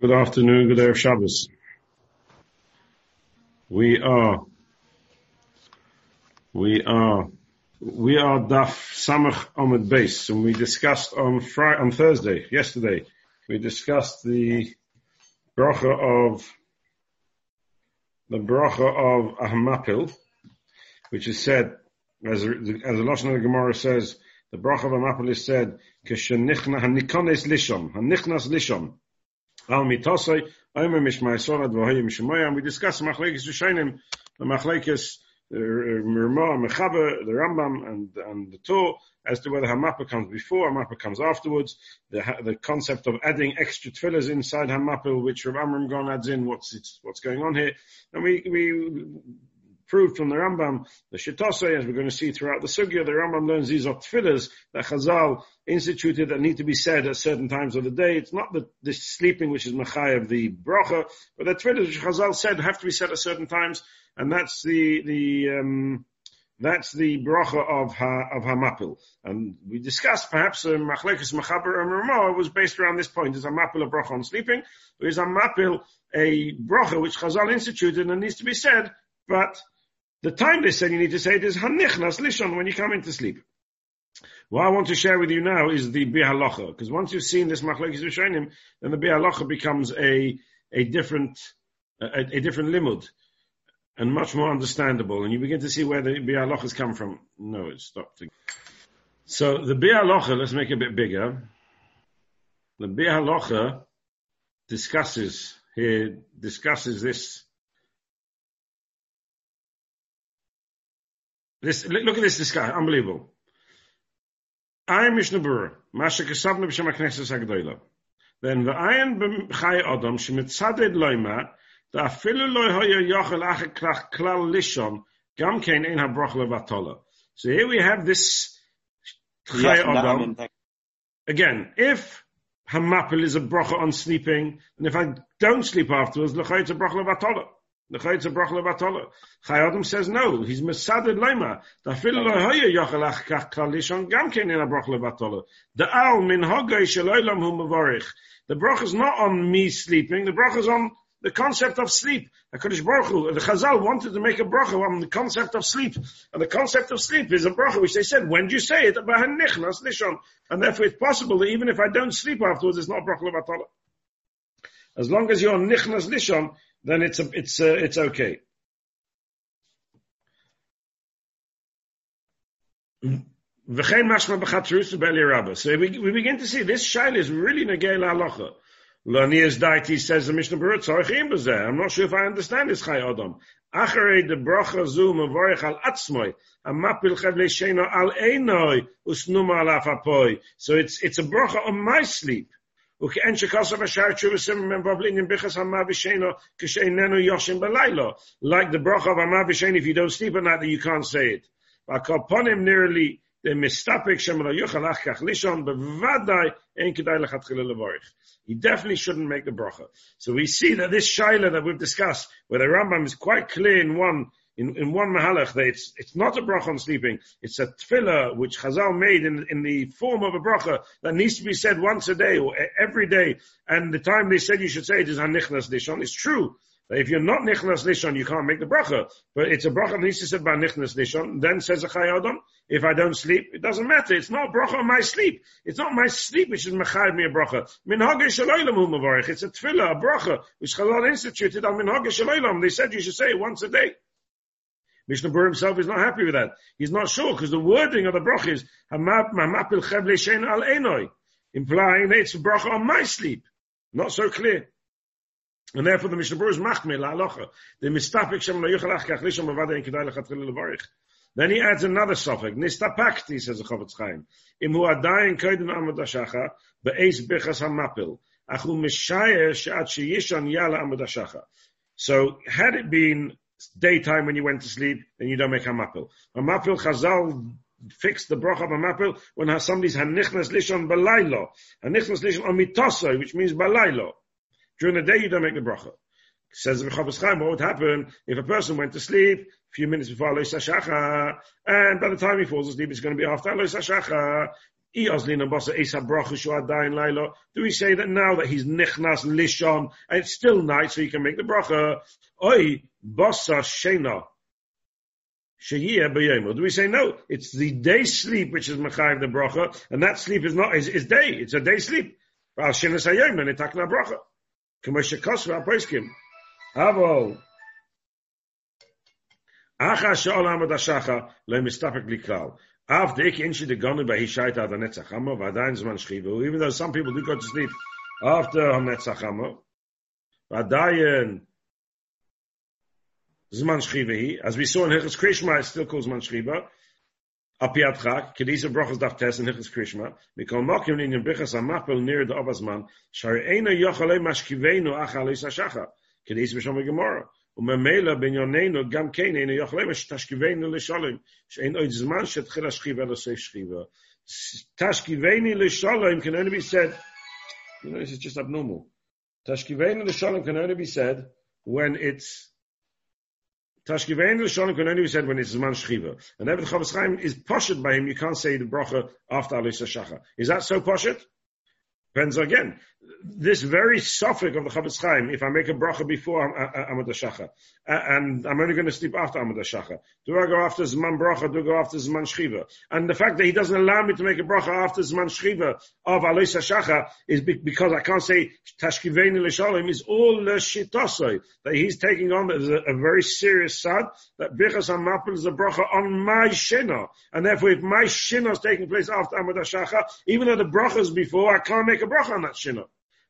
Good afternoon, good Erev Shabbos. We are, we are, we are Daf Samach Ahmed Base, and we discussed on Friday, on Thursday, yesterday, we discussed the bracha of, the bracha of Hamapil, which is said, as, as the Lashon of the Gemara says, the bracha of Hamapil is said, Keshenichna hanikones lishon, hanichnas lishon, Al mitosai, omer mishmai sorad v'hoye mishmoyam. We discussed machlekes Rishonim, the machlekes uh, Mirma, Mechaber, the Rambam, and and the Torah, as to whether Hamappa comes before, Hamappa comes afterwards. The the concept of adding extra tefillahs inside Hamappa, which Rav Amram Gaon adds in, what's what's going on here, and we we proved from the Rambam, the Shittose, as we're going to see throughout the Sugya, the Rambam learns these are tefillahs that Chazal instituted that need to be said at certain times of the day. It's not the, the sleeping which is Machai of the bracha, but the tefillahs which Chazal said have to be said at certain times, and that's the, the, um, that's the bracha of ha, of Hamapil. And we discussed perhaps uh, Machlekes Machaber and Ramah was based around this point. Is Hamapil a bracha on sleeping? Or is Hamapil a bracha which Chazal instituted and needs to be said, but the time they said you need to say it is hanichnas lishon when you come into sleep. What I want to share with you now is the bihalacha, because once you've seen this machlekes rishonim, then the bihalacha becomes a a different a, a, different limud and much more understandable, and you begin to see where the bihalachas come from. No, it stopped. So the bihalacha, let's make it a bit bigger. The bihalacha discusses here discusses this This, look at this, this guy, unbelievable. I'm Mishnah Berurah, Masha Kesavna B'Shem HaKnesses HaGdoila. Then v'ayin b'chai Adam shemitzaded loima, da afilu loy hoya yochel ache klach klal lishon, gam kein ein habroch levatola. So here we have this chai Adam. Again, if Hamapil is a bracha on sleeping, and if I don't sleep afterwards, l'chai it's a bracha levatola. The Chayitza says no. He's Mesaded Lema. The Fil Lohoya Yochalach Kach Kalishon in a. The Al Min. The is not on me sleeping. The Brach is on the concept of sleep. Baruch Hu, the Chazal wanted to make a bracha on the concept of sleep. And the concept of sleep is a bracha which they said, when do you say it? And therefore it's possible that even if I don't sleep afterwards, it's not bracha levatala. As long as you're nichnas nishon, then it's a, it's a, it's okay. So we, we begin to see this shaila is really negay halacha. Lanias Daiti says the Mishnah Berurah I'm not sure if I understand this Chai Adam. Acharei bracha al atzmoi, amapil al usnuma al. So it's, it's a bracha on my sleep. וכאין שכוסף השאר תשובסים מבבלין in ביחס המה ושאינו כשאיננו יושן בלילה. Like the bracha of המה ושאין, if you don't sleep at night, you can't say it. והכל פונים nearly the מסתפק שם לא יוכל אך כך לישון, בוודאי אין כדאי לכתחילה לבורך. He definitely shouldn't make the bracha. So we see that this shaila that we've discussed, where the Rambam is quite clear in one in, in one mahalach that it's, it's not a bracha on sleeping, it's a tefillah which Chazal made in, in the form of a bracha that needs to be said once a day or every day. And the time they said you should say it is hanichnas lishon. It's true. If you're not nichnas lishon, you can't make the bracha. But it's a bracha that needs to be said by nichnas lishon. Then says a chayadam, if I don't sleep, it doesn't matter. It's not bracha on my sleep. It's not my sleep which is mechayv me a bracha. Mavarich. It's a tefillah, a bracha, which Chazal instituted on minhagah. They said you should say it once a day. Mishnah Berurah himself is not happy with that. He's not sure because the wording of the bracha is Hamapil Chevle Shein Al Enoi, implying it's a bracha on my sleep. Not so clear. And therefore the Mishnah Berurah is machmir la'alocha. The mistapik shem lo yuchalach kach lishon mavada in kedai lechatchil. Then he adds another suffix. Nistapakti, says the Chofetz Chaim. Im hu adayin kodim amad hashacha, be'ez bichas hamapil. Achu mishayer she'at sheyishon yala amad hashacha. So had it been daytime when you went to sleep, then you don't make hamapil. Hamapil Chazal fixed the bracha of hamapil when somebody's hanichnas lishon balaylo, hanichnas lishon on which means balaylo. During the day, you don't make the bracha. Says the Chofetz Chaim, what would happen if a person went to sleep a few minutes before Alois Hashacha, and by the time he falls asleep, it's going to be after Alois Hashacha. Do we say that now that he's nichnas lishon and it's still night, so he can make the bracha? Oi basa shena. Do we say no? It's the day sleep which is machayev the bracha, and that sleep is not is, is day. It's a day sleep. Val shenas hayom and itakna bracha. K'moshe kosva apoiskim. Avo. Acha she'ol amad hashacha le Even though some people do go to sleep after netzachama, v'adayin Zman Shchiva As we saw in Hilchas Krishma, it still calls Zman Shchiva. Apiat Chak, Kedisa Brachas Daf Tes in Hilchas Krishma. Mikol Mokim in Bichas HaMapel near the Obazman, Shari Eina Yochale Mashkivenu Achal Isa Shacha. Kedisa B'Shom. וממילא בענייננו גם כן אינו יכולים שתשכיבנו לשולם, שאין עוד זמן שתחיל השכיבה לסוף שכיבה. Tashkiveni l'shalom can only be said, you know, this is just abnormal. Tashkiveni l'shalom can only be said when it's Tashkiveni l'shalom can only be said when it's Zman Shchiva. And Eved Chofetz Chaim is poshet by him, you can't say the bracha after Alisa Shacha. Is that so poshet? Depends again this very suffix of the Chofetz Chaim, if I make a bracha before Amud Shacha, and I'm only going to sleep after Amud Shacha, do I go after Zman bracha? Do I go after Zman shchiva? And the fact that he doesn't allow me to make a bracha after Zman shchiva of Alois Shacha is because I can't say Tashkiveni L'Shalim is all the that he's taking on as a, a very serious sad that Bichas HaMapel is a bracha on my shina, and therefore if my shina is taking place after Amud Shacha, even though the bracha is before, I can't make a bracha on that shina.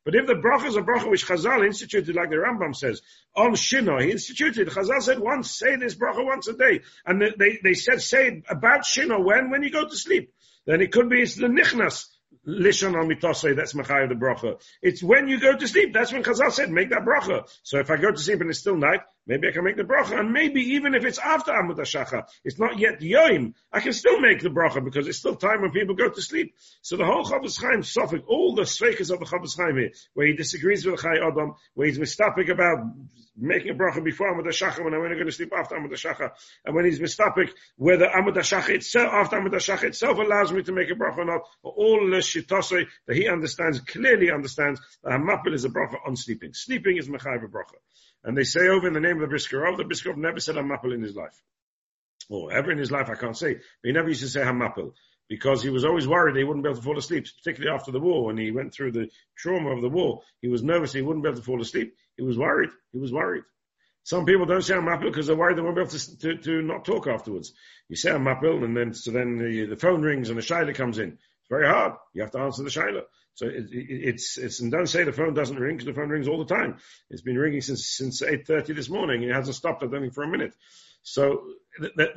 But if the bracha is a bracha which Chazal instituted, like the Rambam says, on Shino, he instituted, Chazal said once, say this bracha once a day. And they, they said, say about Shino when? When you go to sleep. Then it could be it's the nichnas. Lishon al mitosei, that's Machai of the bracha. It's when you go to sleep. That's when Chazal said, make that bracha. So if I go to sleep and it's still night, maybe I can make the bracha. And maybe even if it's after Amud Hashacha, it's not yet Yoim, I can still make the bracha because it's still time when people go to sleep. So the whole Chofetz Chaim suffered all the sveikas of the Chofetz Chaim here, where he disagrees with Chai Adam, where he's mistapik about making a bracha before Amud Hashacha when I'm only going to sleep after Amud Hashacha, and when he's mistapik, whether Amud Hashacha itself, after Amud Hashacha itself allows me to make a bracha or not, all the shitosei that he understands, clearly understands that Hamapil is a bracha on sleeping. Sleeping is Mechayv a bracha. And they say over in the name of the Brisker Rov, the Brisker Rov never said Hamapil in his life. Or ever in his life, I can't say. But he never used to say Hamapil because he was always worried he wouldn't be able to fall asleep, particularly after the war when he went through the trauma of the war. He was nervous he wouldn't be able to fall asleep. He was worried. He was worried. Some people don't say Hamapil because they're worried they won't be able to, to, to not talk afterwards. You say Hamapil and then, so then the, the phone rings and the Shaila comes in. It's very hard. You have to answer the Shaila. So it, it, it's, it's, and don't say the phone doesn't ring because the phone rings all the time. It's been ringing since, since 8.30 this morning and it hasn't stopped, think, for a minute. So th-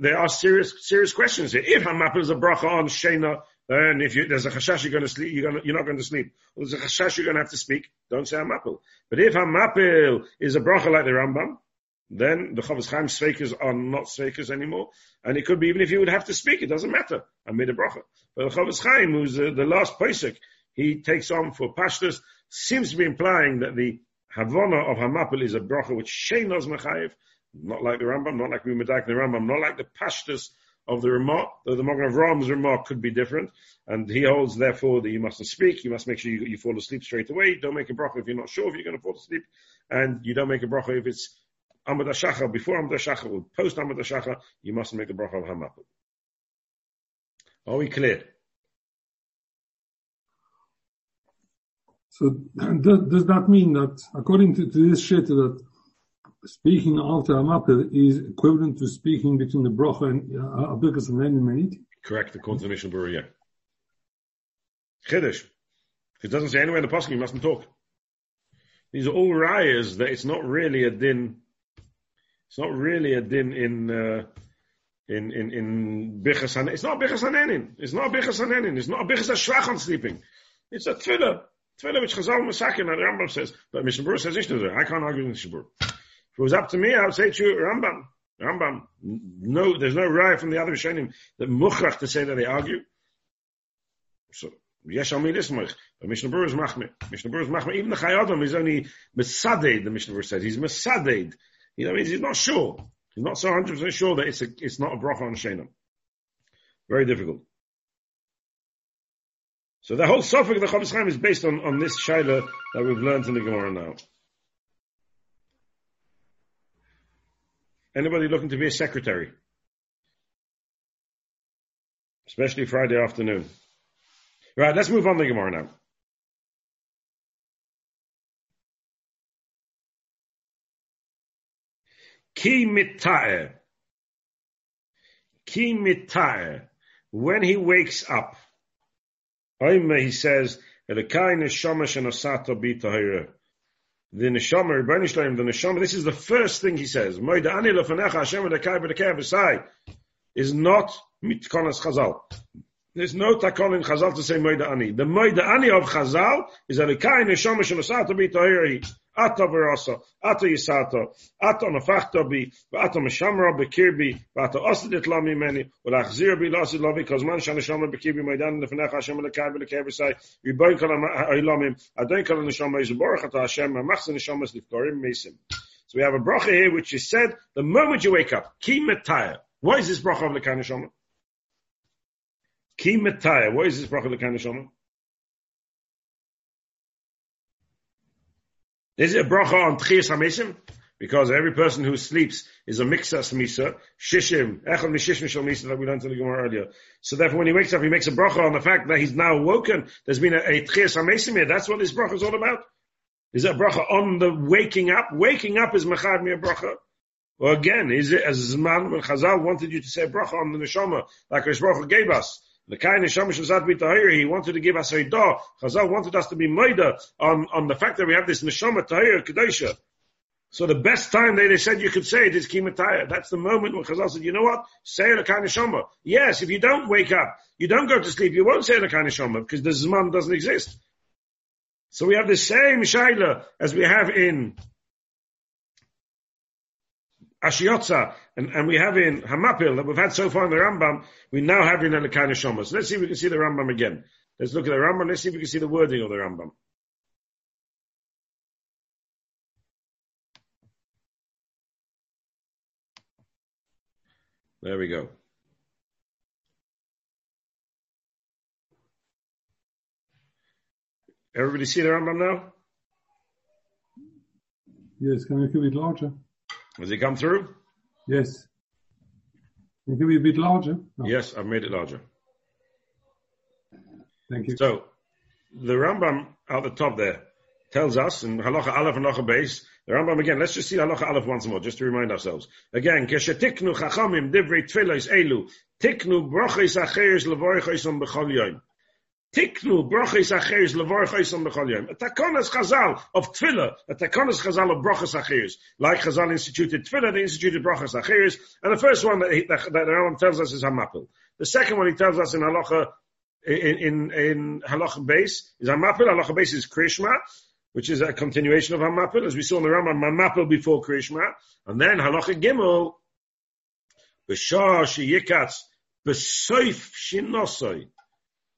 there are serious, serious questions here. If Hamapil is a bracha on Shena, then if you, there's a chashash you're going to sleep, you're, going to, you're not going to sleep. Or there's a chashash you're going to have to speak, don't say Hamapil. But if Hamapil is a bracha like the Rambam, then the Chofetz Chaim Sveikas are not Sveikas anymore. And it could be even if you would have to speak, it doesn't matter. I made a bracha. But the Chofetz Chaim, who's uh, the last Pesach, he takes on for pashtus, seems to be implying that the Havana of Hamapil is a bracha which Sheinos Mechayev, not like the Rambam, not like we Medak the Rambam, not like the pashtus of the remark, though the Magen of Ram's remark could be different, and he holds therefore that you mustn't speak, you must make sure you, you fall asleep straight away, don't make a bracha if you're not sure if you're going to fall asleep, and you don't make a bracha if it's Hashacha, before Amud Hashacha, or post Amud Hashacha, you mustn't make the bracha of Hamapil. Are we clear? So does that mean that, according to, to this shit, that speaking after Amapil is equivalent to speaking between the bracha and uh, Abikas and Lenin Correct, according to the Mishnah Berurah, yeah. Chiddush. It doesn't say anywhere in the Pasuk you mustn't talk. These are all rayas that it's not really a din. It's not really a din in uh, in in in bichas It's not bichas hanenin. It's not bichas hanenin. It's not bichas shvach on sleeping. It's a tefillah. Tefillah which Chazal Masakin and Rambam says, but Mishnah Berurah says I can't argue with Mishnah. If it was up to me, I would say to you, Rambam, Rambam. No, there's no right from the other Rishonim that muchrach to say that they argue. So, yes, I'll mean this much. But Mishnah Berurah is machmir. Mishnah Berurah is machmir. Even the Chayadam is only mesaded, the Mishnah Berurah said. He's mesaded. You know, he's not sure. He's not so 100% sure that it's a, it's not a bracha on Shenam. Very difficult. So the whole suffix of the Chofetz Chaim is based on, on this shaila that we've learned in the Gemara now. Anybody looking to be a secretary? Especially Friday afternoon. Right, let's move on to the Gemara now. Ki mita'e. Ki mita'e. When he wakes up, Oime, he says, Elekai neshama shenosata bi tahira. The neshama, Rebbeinu Shalom, the neshama, this is the first thing he says. Moida ani lefanecha Hashem elekai b'lekai v'sai. Is not mitkonas chazal. There's no takol in chazal to say moida ani. The moida ani of chazal is Elekai neshama shenosata bi Ata verasa, Ata yisato, Ata nafachta bi, Ata meshamra bekirbi, Ata osidit la mimeni, bi lasid la because man shana shamra bekirbi maidan lefnech Hashem lekar belekar v'sai, Yiboy kol ha'ilamim, Adon kol neshama is baruch ata Hashem, Machse neshamas liftorim mesim. So we have a bracha here which is said the moment you wake up, ki metaya. Why is this bracha of lekar neshama? Ki metaya. Why is this bracha of lekar neshama? Is it a bracha on Tchias HaMesim? Because every person who sleeps is a mixas misa, shishim, echad mishishim shal misa that we learned in the Gemara earlier. So therefore when he wakes up, he makes a bracha on the fact that he's now woken. There's been a, a Tchias here. That's what this bracha is all about. Is it a bracha on the waking up? Waking up is mechad a bracha. Or again, is it as man when Chazal wanted you to say bracha on the neshama, like Rish gave us? The kind of Shamash Zat B'Tahir, he wanted to give us a da. Chazal wanted us to be maida on, on the fact that we have this Neshama Tahir Kedosha. So the best time they, they said you could say it is Kimataya. That's the moment when Chazal said, you know what? Say the kind of Shama. Yes, if you don't wake up, you don't go to sleep, you won't say the kind of Shama because the Zman doesn't exist. So we have the same Shaila as we have in Ashiyotza, and, and we have in Hamapil that we've had so far in the Rambam, we now have in Elikai Neshomas. Let's see if we can see the Rambam again. Let's look at the Rambam, let's see if we can see the wording of the Rambam. There we go. Everybody see the Rambam now? Yes, can make it a bit larger? Has it come through? Yes. Can you be a bit larger? No. Yes, I've made it larger. Thank you. So, the Rambam at the top there tells us in Halacha Aleph and Halacha Beis, the Rambam again, let's just see Halacha Aleph once more, just to remind ourselves. Again, Keshetiknu Chachamim Divrei Tfilos Elu, Tiknu Brochis Acheres Levorechos B'chol Yom. Tiknu brachis acheres levorchos on bechol yom. A takonas chazal of tefillah, a takonas chazal of brachas acheres. Like chazal instituted tefillah, they instituted brachas acheres. And the first one that, he, that, that the tells us is hamapil. The second one he tells us in halacha in in, in halacha base is hamapil. Halacha base is krishma, which is a continuation of hamapil, as we saw in the Rambam, hamapil before krishma, and then halacha gimel b'shah sheyikatz b'soif shinosoi.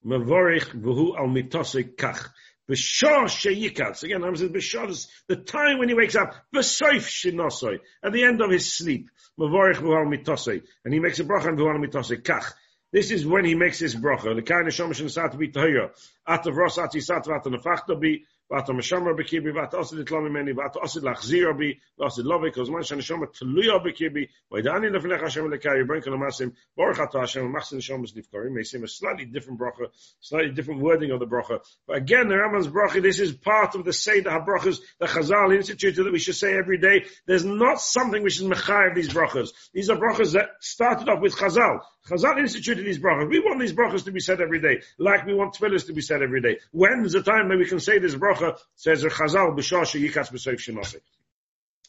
Mavorich v'hu al mitosei kach. B'shor sheyikatz. Again, I'm saying b'shor is the time when he wakes up. B'soif shinosoi. At the end of his sleep. Mavorich v'hu al mitosei. And he makes a bracha v'hu al mitosei kach. This is when he makes his bracha. The kind of shomash and sat to be tahira. Atav ros ati sat v'ata nefachta bi. ואתה משמר בקיבי, ואתה עושה לתלום ממני, ואתה עושה להחזיר בי, ועושה לא בי, כל זמן שהנשמה תלויה בקיבי, וידעני לפניך השם אלוקי, יברן כל המעשים, ברוך אתה השם, ומחסי נשוmas נפטרים, may seem a slightly different bracha, slightly different wording of the bracha. But again, the Rambam's bracha, this is part of the Seder HaBrachas, the Chazal instituted that we should say every day. There's not something which is mechai of these brachas. These are brachas that started off with Chazal. Chazal instituted these brachas. We want these brachas to be said every day, like we want tefillahs to be said every day. When's the time that we can say this bracha? Says the Chazal, b'shah sheyikas b'soif shenase.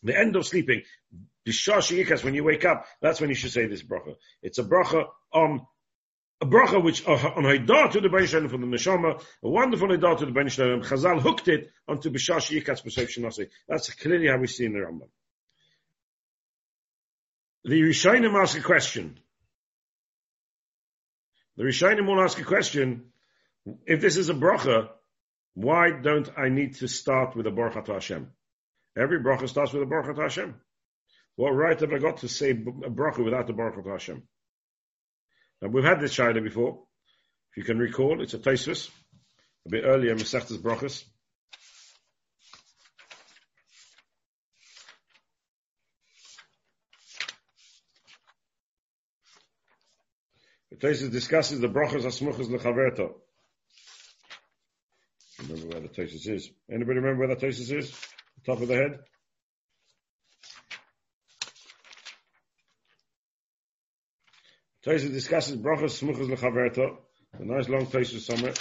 The end of sleeping, b'shah sheyikas, when you wake up, that's when you should say this bracha. It's a bracha on a bracha which uh, on Haidah to the Ben from the Neshama, a wonderful Haidah to the Ben. Chazal hooked it onto b'shah sheyikas b'soif shenase. That's clearly how we see in the Rambam. The Rishonim ask a question. The Rishonim will ask a question. If this is a bracha, why don't I need to start with a bracha to Hashem? Every bracha starts with a bracha to Hashem. What right have I got to say a bracha without a bracha to Hashem? Now we've had this shaila before. If you can recall, it's a Tosfos. a bit earlier, Masechtas Brachas. The Tosis discusses the brachas asmuchas lechaverta. Remember where the Tosis is? Anybody remember where the Tosis is? The top of the head? Tosis discusses brachas asmuchas lechaverta. A nice long Tosis somewhere.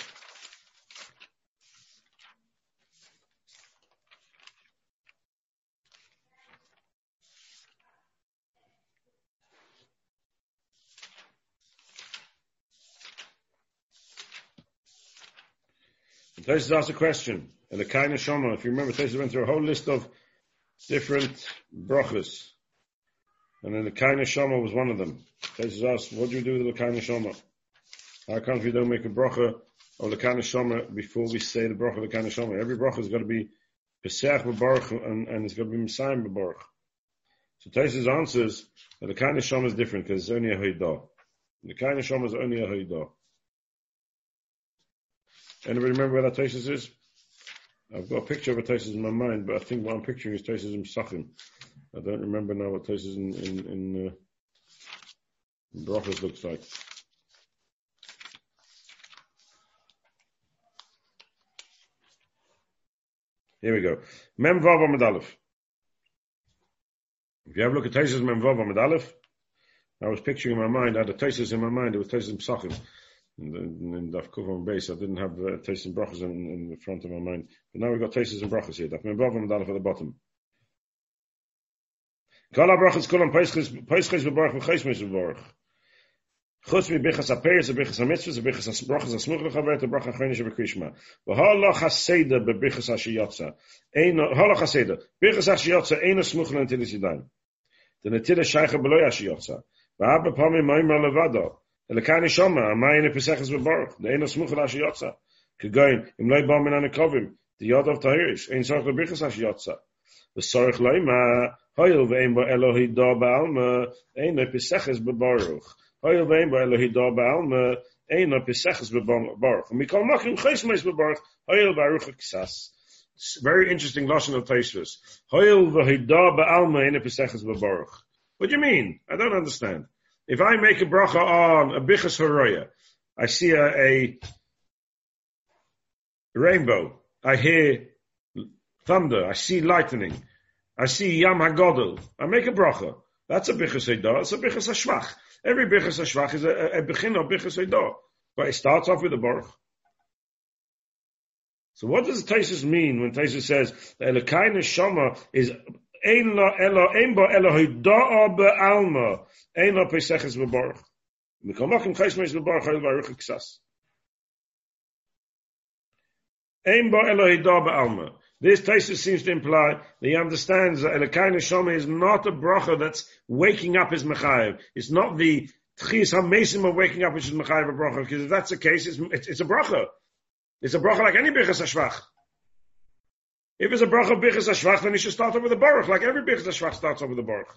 Tosis asked a question, and the kind of if you remember, Tosis went through a whole list of different brachas. And then the kind of was one of them. Tosis asked, what do you do with the kind of Shama? How come you don't make a bracha of the kind of before we say the bracha of the kind of? Every bracha has got to be Pesach Baruch and, and it's got to be Messiah Baruch. So Tosis answers that the kind of is different because it's only a Haidah. The kind of is only a Haidah. Anybody remember where that Tosis is? I've got a picture of a Tosis in my mind, but I think what I'm picturing is Tosis in Psachim. I don't remember now what Tosis in, in, in, uh, in Brachas looks like. Here we go. Mem Vav. If you have a look at Tosis Mem Vav Amid I was picturing in my mind, I had a Tosis in my mind, it was Tosis in Psachim and in Daf Kuvam base, I didn't have uh, Tesis and Brachas in, in the front of my mind. But now we've got Tesis and Brachas here. Daf Membavam down at the bottom. Kulam Chutz mi bichas bichas bichas brachas Bichas smuch yidayim. Elakani Shoma, Amayne Pesachas Bebaruch, the Enos Muchel Asher Yotza, Kegoin, Im Loi Bom Minan Akovim, the Yod of Tahirish, Ein Sorech Lebrichas Asher Yotza, the Sorech Loima, Hoyel Vein Bo Elohi Do Baalma, Ein Pesachas Bebaruch, Hoyel Vein Bo Elohi Do Baalma, Ein Pesachas Bebaruch, and we call Machim Chais Meis Bebaruch, Hoyel Baruch Kisas. Very interesting lesson of Taisvus. Hoyel Vehi Do Baalma, Ein Pesachas Bebaruch. What do you mean? I don't understand. If I make a bracha on a bichas haroya, I see a, a rainbow, I hear thunder, I see lightning, I see yam hagodel, I make a bracha. That's a bichas haidah, it's a bichas hashvach. Every bichas hashvach is a, a, a of bichas haidah. But it starts off with a baruch. So what does Taisus mean when Taisus says Elokai Neshama is Ein lo elo ein bo elo alma. Ein ksas. Ein bo elo alma. This Taisa seems to imply that he understands that Elokai Neshama is not a bracha that's waking up his mechayev. It's not the tchis ha-mesim of waking up which is mechayev a bracha, because if that's the case, it's, it's, it's a bracha. It's a bracha like any bichas hashvach. If it's a bracha of bichas hashvach, then you should start with a baruch, like every bichas hashvach starts with a baruch.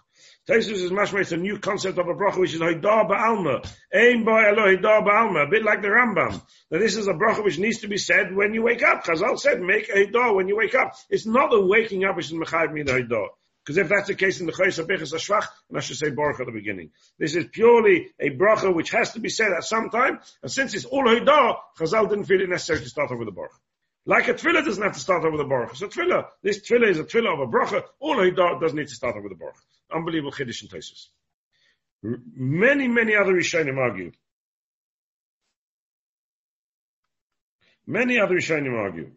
Taisus is mashma, it's a new concept of a bracha, which is haidah ba'alma. Ein by elo haidah ba'alma, a bit like the Rambam. That this is a bracha which needs to be said when you wake up. Chazal said, make a haidah when you wake up. It's not the waking up which is mechayiv me the haidah. Because if that's the case in the Chayes of Bichas Hashvach, then I should say Baruch at the beginning. This is purely a bracha which has to be said at some time, and since it's all Haidah, Chazal didn't feel it necessary to start with the Baruch. Like a tefillah doesn't have to start off with a baruch. A tefillah. This tefillah is a tefillah of a bracha. All he doesn't need to start off with a baruch. Unbelievable chiddush and tesis. Many, many other Rishonim argue. Many other Rishonim argue.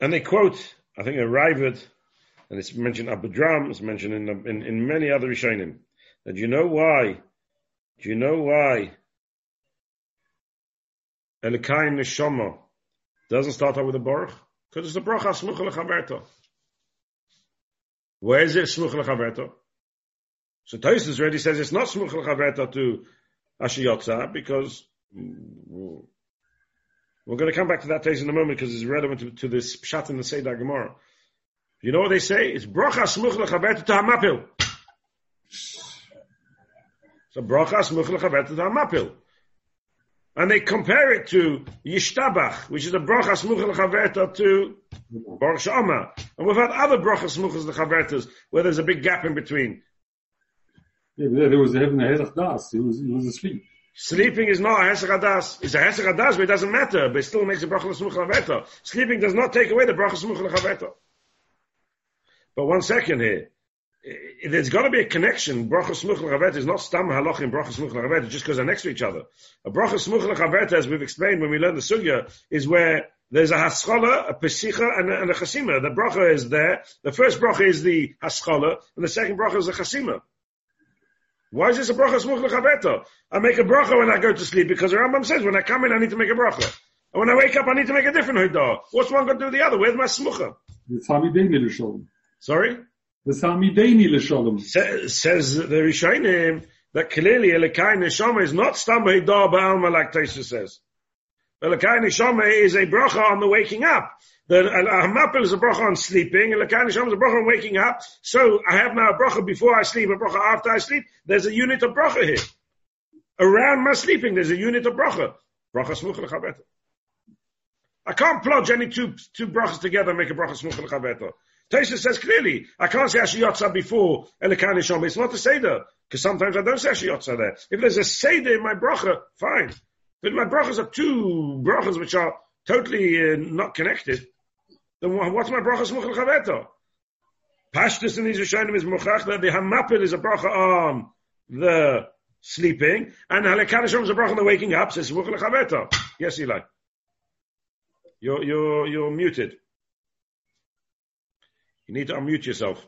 And they quote, I think, a Raavad, and it's mentioned Abudraham, it's mentioned in, in, in many other Rishonim, that you know why, do you know why Elikain Neshama doesn't start out with a Baruch? Because it's a Bracha Smuch Lechaberto. Where is it Smuch Lechaberto? So Tosis already says it's not Smuch Lechaberto to Ashiyotza because We're going to come back to that case in a moment because it's relevant to, to this pshat in the Seder Gemara. You know what they say? It's bracha smuch lechaber to hamapil. So bracha smuch lechaber to hamapil. And they compare it to Yishtabach, which is a bracha smuch lechaverta to Baruch Shama. And we've had other bracha smuchas lechavertas where there's a big gap in between. Yeah, there was a Hesach Das. He was, he was asleep. Sleeping is not a Hesach. It's a Hesach but it doesn't matter. But it still makes a bracha smuch lechaverta. Sleeping does not take away the bracha smuch lechaverta. But one second here. There's got to be a connection. Bracha smuch lechaverta is not stam halach in bracha smuch lechaverta just because they're next to each other. A bracha smuch lechaverta, as we've explained when we learned the sugya, is where there's a haskola, a pesicha, and a, and a chasima. The bracha is there. The first bracha is the haskola, and the second bracha is the chasima. Why is this a bracha smuch lechaverta? I make a bracha when I go to sleep because the Rambam says when I come in I need to make a bracha. And when I wake up I need to make a different hodah. What's one going to do the other? Where's my smucha? The L'Sholem. Sorry? The Samideni L'Sholem. Sa- says the Rishonim that clearly Elikai Neshama is not stam hodah ba'alma like Taisa says. Elikai Neshama is a bracha on the waking up. The uh, uh, Hamapil is a bracha on sleeping, and Elikai Neshama is a bracha on waking up. So I have now a bracha before I sleep, a bracha after I sleep. There's a unit of bracha here. Around my sleeping, there's a unit of bracha. Bracha smuch lechabeta. I can't plodge any two, two brachas together and make a bracha smuch lechabeta. Taisa says clearly, I can't say Ashiyotza before Elikai Neshama. It's not a Seder, because sometimes I don't say Ashiyotza there. If there's a Seder in my bracha, fine. But my brachas are two brachas which are totally uh, not connected. Then what's my bracha smuch l'chaveto? Pashtus in these Rishonim is muchach that the hamapil is a bracha on the sleeping, and halekanishom is a bracha on the waking up. Says smuch l'chaveto. Yes, Eli. You're you're you're muted. You need to unmute yourself.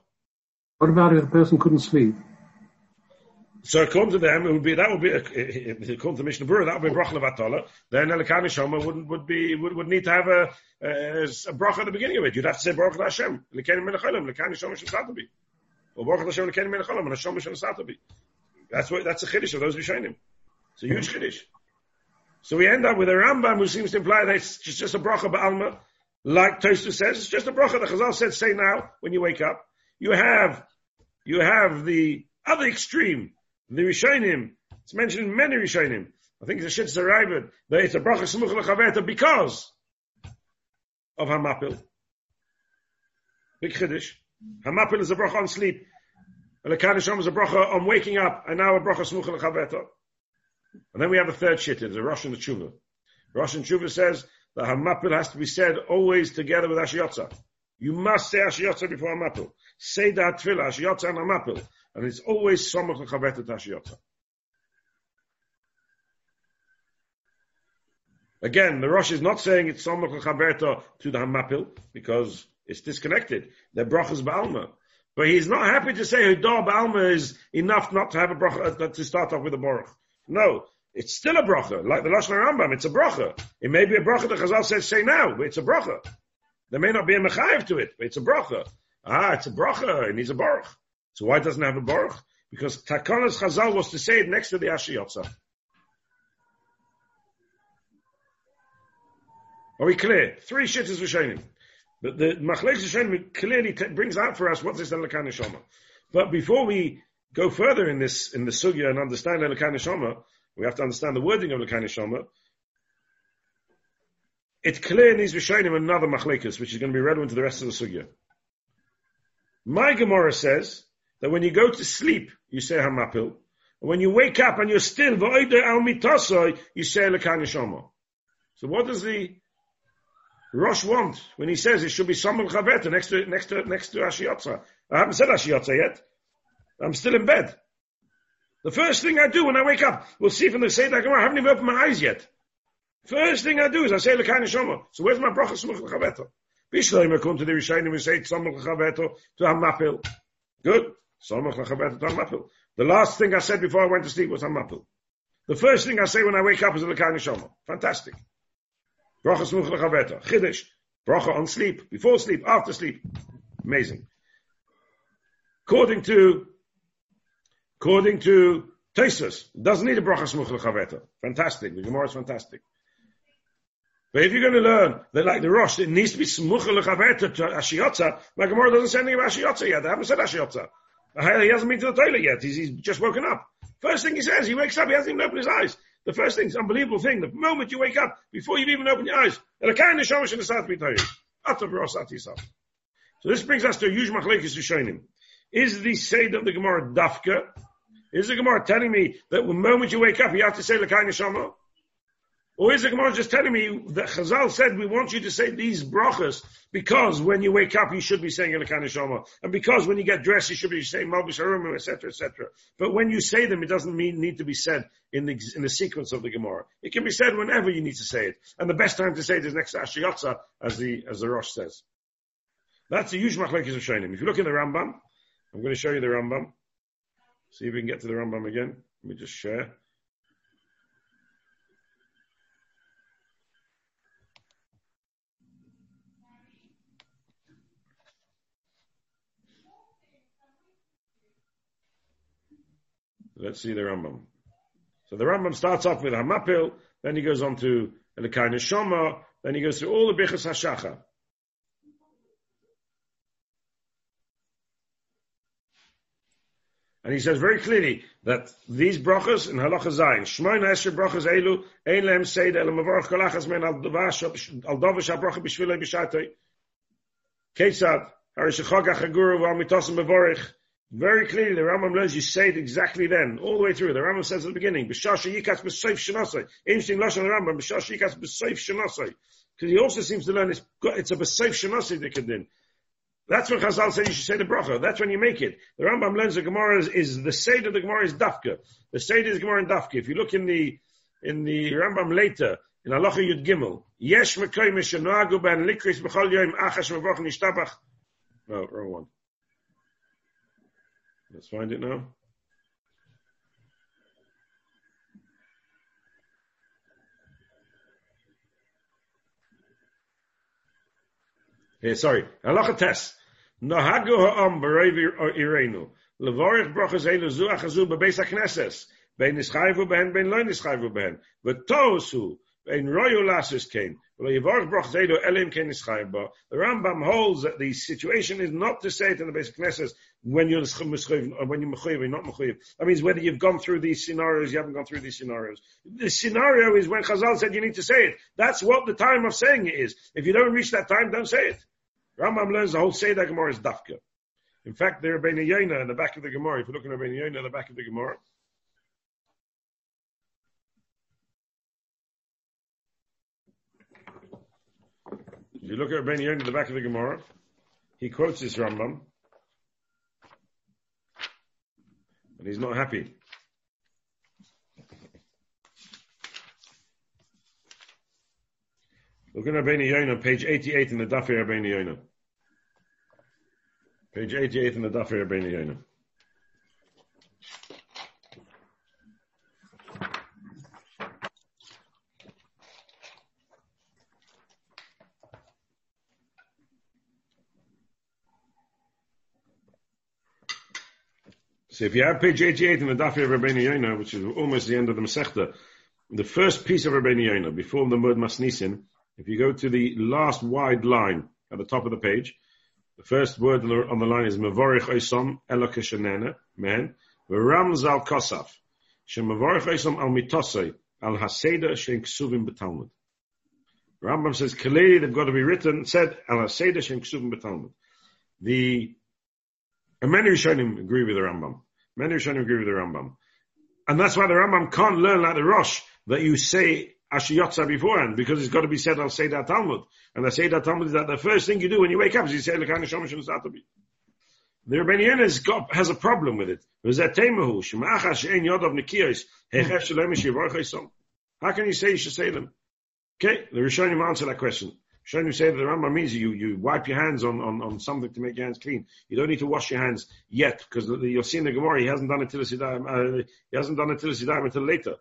What about if a person couldn't sleep? So according to them, it would be that would be according to Mishnah Berurah, that would be bracha levatala. Then Elikani Shoma would would be would, would need to have a, a, a bracha at the beginning of it. You'd have to say bracha Hashem, Elikani Melachalim, Elikani Shoma Shemsatabi, or bracha Hashem Elikani Melachalim, and Hashem Shemsatabi. That's what that's a chiddush of those Rishonim. It's a huge chiddush. So we end up with a Rambam who seems to imply that it's just, a bracha ba'alma, like Tostu says. It's just a bracha. The Chazal said, say now when you wake up. You have you have the other extreme the Rishonim, it's mentioned in many Rishonim. I think it's a Shitz Araibid, that it's a bracha smuch lechaveta because of Hamapil. Big Chiddush. Hamapil is a bracha on sleep. Elekanisham is a bracha on waking up, and now a bracha smuch lechaveta. And then we have a third Shitz, the the Tshuva. Rosh and Tshuva says that Hamapil has to be said always together with Ashiyotza. You must say Ashiyotza before Hamapil. Say that tefillah, Ashiyotza and Hamapil. And it's always Somach Lechaveta Tashiyotza. Again, the Rosh is not saying it's Somach Lechaveta to the Hamapil because it's disconnected. They're brachas ba'alma. But he's not happy to say Hudah ba'alma is enough not to have a bracha, uh, to start off with a baruch. No. It's still a bracha. Like the Lashon Rambam, it's a bracha. It may be a bracha the Chazal says say now, but it's a bracha. There may not be a mechayiv to it, but it's a bracha. Ah, it's a bracha, it needs a baruch. So why doesn't it have a baruch? Because Takanas Chazal was to say it next to the Ashiyotza. Are we clear? Three shittas Rishonim. But the Machlek Rishonim clearly t- brings out for us what's this Elikan Neshama. But before we go further in this, in the sugya and understand Elikan Neshama, we have to understand the wording of Elikan Neshama. It's clear in these Rishonim another Machlekas, which is going to be relevant to the rest of the sugya. My Gemara says that when you go to sleep, you say Hamapil. And when you wake up and you're still V'oide al mitasoi, you say Neshama. So what does the Rosh want when he says it should be Samuel Chaveta next to next to next to Ashiyotza. I haven't said Ashiyotza yet. I'm still in bed. The first thing I do when I wake up, we'll see from the Seder Gemara, I haven't even opened my eyes yet. First thing I do is I say Neshama. So where's my bracha Samuel Chaveta? Bishloim come to the Rishayim and say Samuel Chaveta to Hamapil. Good. The last thing I said before I went to sleep was Hamapil. The first thing I say when I wake up is Lekai Neshama. Fantastic. Bracha smuch lechaveta. Chiddush. Bracha on sleep, before sleep, after sleep. Amazing. According to, according to Tesis, doesn't need a bracha smuch lechaveta. Fantastic. The Gemara is fantastic. But if you're going to learn that like the Rosh, it needs to be smucha lechaverta to Ashiyotza, my Gemara doesn't say anything about Ashiyotza yet. They haven't said Ashiyotza. He hasn't been to the toilet yet. He's, he's just woken up. First thing he says, he wakes up, he hasn't even opened his eyes. The first thing, it's unbelievable thing, the moment you wake up, before you've even opened your eyes, to. So this brings us to a huge machlekes Rishonim. Is the Seder of the Gemara dafka? Is the Gemara telling me that the moment you wake up, you have to say L'kai Neshama? Or is the Gemara just telling me that Chazal said we want you to say these brachas because when you wake up you should be saying L'kai Neshama, and because when you get dressed you should be saying Malbish Harum, etc., etc. But when you say them, it doesn't mean, need to be said in the, in the sequence of the Gemara. It can be said whenever you need to say it. And the best time to say it is next to Ashiyotza, as the, as the Rosh says. That's a huge machlekes of Shainim. If you look in the Rambam, I'm going to show you the Rambam. See if we can get to the Rambam again. Let me just share. Let's see the Rambam. So the Rambam starts off with Hamapil, then he goes on to Elikai Neshama, then he goes through all the Bichas HaShacha. And he says very clearly that these brachas in halacha zayin, shmoin esher brachas elu, ein lehem seid el mavarach kolachas men al davash al bracha b'shvilei b'shatei. Ketzad, harishachag achaguru v'al mitosim bevorich. Very clearly, the Rambam learns you say it exactly then, all the way through. The Rambam says at the beginning. Interesting lashon the Rambam. Because he also seems to learn it's, it's a b'seif shenasai dikadin. That's when Chazal said you should say the bracha. That's when you make it. The Rambam learns the Gemara is, is the Seder of the Gemara is Dafka. The Seder is Gemara in Dafka. If you look in the, in the Rambam later, in Halacha Yud Gimel, Yesh Mekoy Mishanoagu Ben Likris B'chol Yoim Achash Nishtabach. No, wrong one. Let's find it now. Hey, sorry. Halacha test. Nahagu ha'am. Levorich brachas zu achazu b'beis nischayvu nischayvu bein royu lasis kain. The Rambam holds that the situation is not to say it in the basic Knesset when you're uh, when you're mechuyev, not mechuyev. That means whether you've gone through these scenarios, you haven't gone through these scenarios. The scenario is when Chazal said you need to say it. That's what the time of saying it is. If you don't reach that time, don't say it. Rambam learns the whole Seder Gemara is dafka. In fact, there are Rabbeinu Yonah in the back of the Gemara. If you look at Rabbeinu Yonah in the back of the Gemara, if you look at Rabbeinu Yonah in the back of the Gemara, he quotes this Rambam, and he's not happy. Look at Rabbeinu Yonah, page 88 in the Dafi Rabbeinu Yonah. Page 88 in the Dafi Rabbeinu Yonah. So if you have page 88 in the Dafi of Rabbeinu Yonah, which is almost the end of the Masechta, the first piece of Rabbeinu Yonah, before the word Masnisin, if you go to the last wide line at the top of the page, the first word on the, on the line is Mavorich Oisom Eloke Shenena, man, V'ram Zal Kosaf, Shemavorich Al Mitosei, Al Haseda Shen Ksuvim B'Talmud. Rambam says, clearly they've got to be written, said, Al Haseda Shen Ksuvim B'Talmud. The, and many Rishonim agree with the Rambam. Many Rishonim agree with the Rambam. And that's why the Rambam can't learn like the Rosh, that you say Ashiyotza beforehand because it's got to be said say that Talmud. And the that Talmud is that the first thing you do when you wake up is you say Lekana Shomash and Zatabi. The Rebbeinu has got, has a problem with it. How can you say you should say them? Okay, the Rishonim answer that question. Rishonim say that the Rambam means you, you wipe your hands on, on, on something to make your hands clean. You don't need to wash your hands yet, because you'll see in the Gemara, he hasn't done it till the uh, he hasn't done it till he's, uh, until later.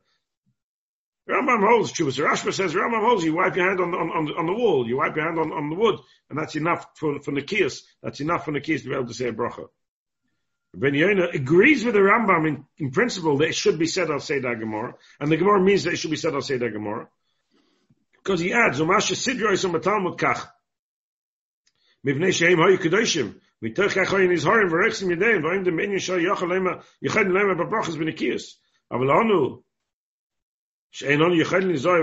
Rambam holds, Chubas Rashba says, Rambam holds, you wipe your hand on, on, on, on the wall, you wipe your hand on, on the wood, and that's enough for, for Nikias, that's enough for Nikias to be able to say a bracha. Ben Yonah agrees with the Rambam in, in principle that it should be said al Seder Gemara, and the Gemara means that it should be said al Seder Gemara. Because he adds, Umasha Sidrois on Talmud Kach. Mivnei Sheim Hoy Kedoshim. Mitoch Echoyin Izhorim V'rechsim Yedeim V'oim Dem Inyan Shal Yochel Lema Yechayin Lema B'brachas B'nikiyas. אבל אנו, שאין אנו יכולים לזוהי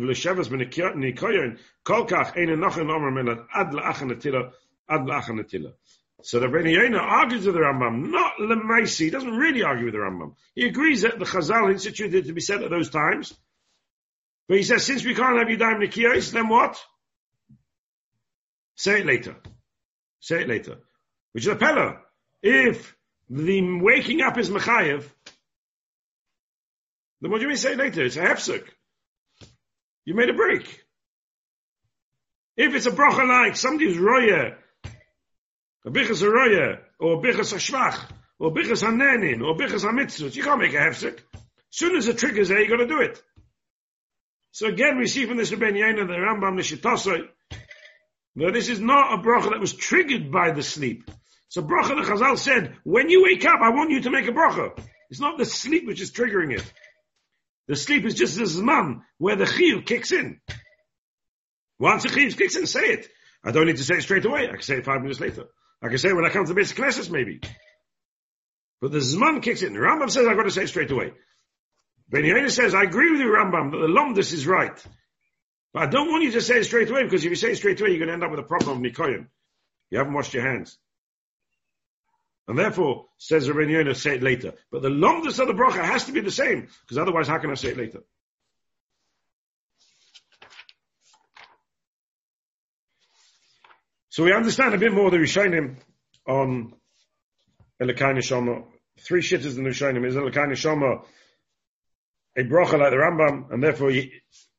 ולשבס בניקויון, כל כך אין אנוכי נאמר מן עד לאח הנטילה, עד לאח הנטילה. So the Rebbeinu Yonah argues with the Rambam, not Lemaisi, he doesn't really argue with the Rambam. He agrees that the Chazal instituted to be said at those times, but he says, since we can't have you Yudayim Nikiyos, then what? Say it later. Say it later. Which is a Pella. If the waking up is Mechayev, then what do you mean say it later? It's a hefsek. You made a break. If it's a bracha like somebody's roya, a bichas a roya, or a bichas a shvach, or bichas a nenin, or bichas a mitzvah, you can't make a hefsek. As soon as the trigger's there, you gotta do it. So again, we see from this Rebbein Yaina, the Rambam, the Shittosai, now this is not a bracha that was triggered by the sleep. So bracha the Chazal said, when you wake up, I want you to make a bracha. It's not the sleep which is triggering it. The sleep is just the zman where the chiyuv kicks in. Once the chiyuv kicks in, say it. I don't need to say it straight away. I can say it five minutes later. I can say it when I come to the basic classes, maybe. But the zman kicks in. The Rambam says I've got to say it straight away. Ben Yehuda says, I agree with you, Rambam, that the lomdus is right. But I don't want you to say it straight away, because if you say it straight away, you're going to end up with a problem of Nikoyan. You haven't washed your hands. And therefore, says Rabbi Yonah, say it later. But the longest of the bracha has to be the same, because otherwise how can I say it later? So we understand a bit more the Rishonim on Elokai Neshama. Three shitters in the Rishonim. Is Elokai Neshama a bracha like the Rambam, and therefore you,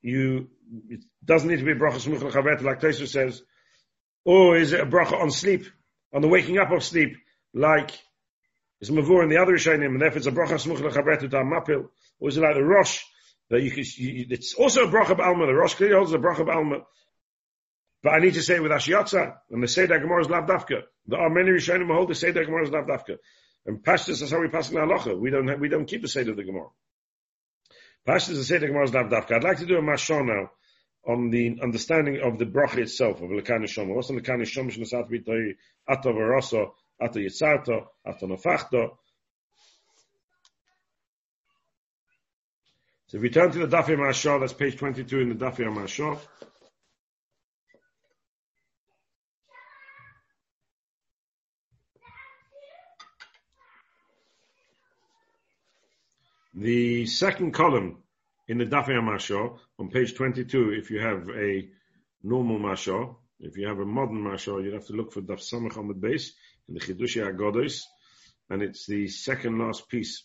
you it doesn't need to be a bracha smuch l'chavet, like Tosfos says, or is it a bracha on sleep, on the waking up of sleep, like is mavur in the other Rishonim, and therefore it's a bracha smuch lechabret to mapil, or is it like the Rosh, that you can, you, it's also a bracha b'alma, the Rosh clearly holds a bracha b'alma, but I need to say it with Ashiyatza, and the Seder Gemara is lavdafka. There are many Rishonim who hold the Seder Gemara is lavdafka. And Pashtus is how we pass in halacha. We don't we don't keep the Seder of the Gemara. Pashtus is the Seder Gemara is lavdafka. I'd like to do a mashon now on the understanding of the bracha itself of Lekan Neshama. What's the Lekan Neshama? Shnasat b'toi atov araso ato yitzarto, ato nofachto. So if we turn to the Daf Mashal, that's page 22 in the Daf Mashal. The second column in the Daf Mashal, on page 22, if you have a normal Mashal, if you have a modern Mashal, you'd have to look for Daf Samach the base in the Chidushi Agodos, and it's the second last piece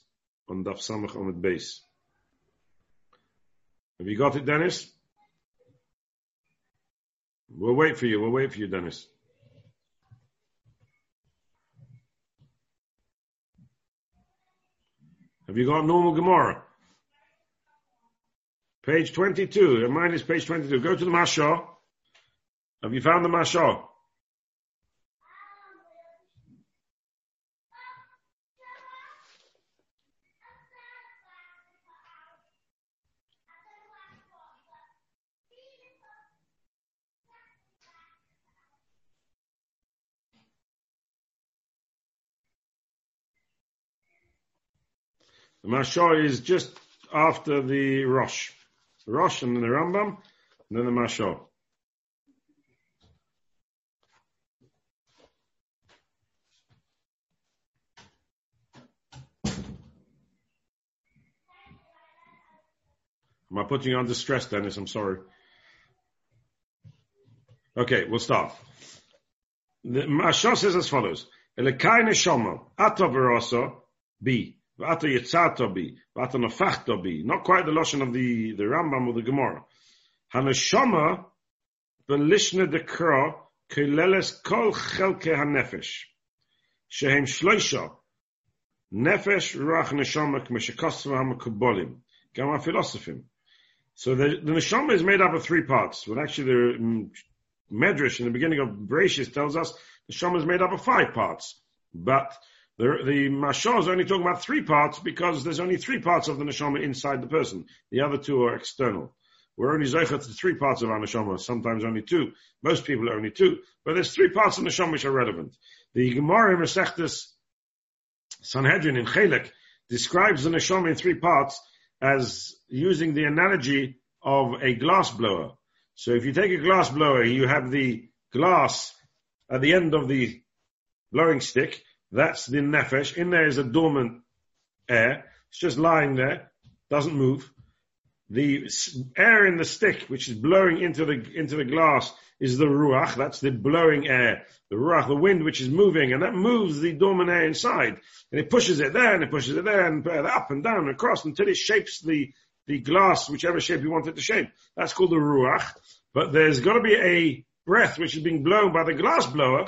on Daf Samach the base. Have you got it, Dennis? We'll wait for you. We'll wait for you, Dennis. Have you got normal Gemara? Page 22. Mine is page 22. Go to the Mashah. Have you found the Mashah? The Mashal is just after the Rosh. Rosh and then the Rambam, and then the Mashal. Am I putting you under stress, Dennis? I'm sorry. Okay, we'll start. The Mashal says as follows. B. V'ata yitzato bi, v'ata nafachto bi. Not quite the lotion of the, the Rambam or the Gemara. Haneshama v'lishne dekra kol chelke. Shehem shloisha. Nefesh ruach neshama philosophim. So the, the neshama is made up of three parts. Well, actually, the um, Medrash in the beginning of Bereshis tells us the neshama is made up of five parts. But the, the Mashal is only talking about three parts because there's only three parts of the neshama inside the person. The other two are external. we're only zeicha to three parts of our neshama, sometimes only two. Most people are only two, but there's three parts of neshama which are relevant. The Gemara in Masechtas Sanhedrin in Chelek describes the neshama in three parts as using the analogy of a glass blower. So if you take a glass blower, you have the glass at the end of the blowing stick. That's the nefesh. In there is a dormant air. It's just lying there, doesn't move. The air in the stick, which is blowing into the into the glass, is the ruach. That's the blowing air, the ruach, the wind which is moving, and that moves the dormant air inside, and it pushes it there, and it pushes it there, and up and down and across until it shapes the the glass, whichever shape you want it to shape. That's called the ruach. But there's got to be a breath which is being blown by the glass blower.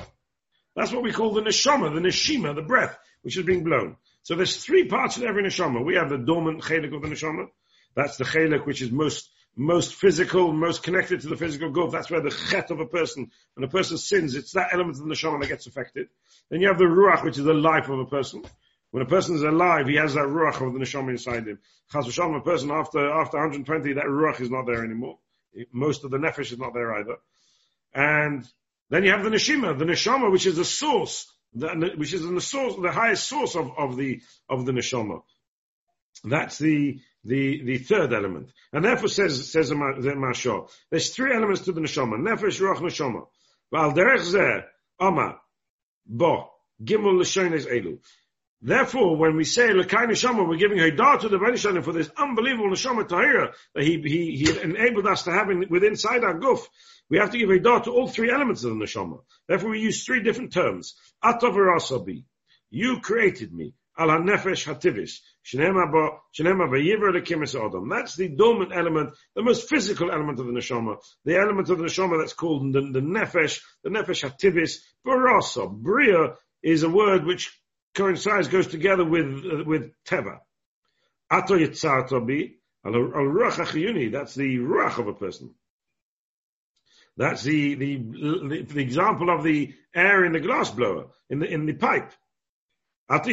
That's what we call the neshama, the neshima, the breath which is being blown. So there's three parts of every neshama. We have the dormant chelik of the neshama. That's the chelik which is most most physical, most connected to the physical gulf. That's where the chet of a person, when a person sins, it's that element of the neshama that gets affected. Then you have the ruach, which is the life of a person. When a person is alive, he has that ruach of the neshama inside him. Chas v'shalom, a person after after 120, that ruach is not there anymore. Most of the nefesh is not there either. And then you have the neshima, the neshama, which is the source, the, which is the source, the highest source of, of the of the neshama. That's the the the third element, and therefore says says the Mashal. There's three elements to the neshama: nefesh, ruach, neshama. Val derech zeh, ama, bo, gimel l'shoines elu. Therefore, when we say Lakai Neshama, we're giving Haydar to the Bani for this unbelievable Neshama Tahira that he, he, he enabled us to have in, within inside our guf. We have to give a Haydar to all three elements of the Neshama. Therefore, we use three different terms. Atov Asabi. You created me. Al HaNefesh HaTivis. That's the dormant element, the most physical element of the neshama, the element of the neshama that's called the, the nefesh, the nefesh hativis, barasa. Bria is a word which coincides, goes together with uh, with teva. Ato yitzar al That's the ruach of a person. That's the, the, the example of the air in the glass blower in the in the pipe. And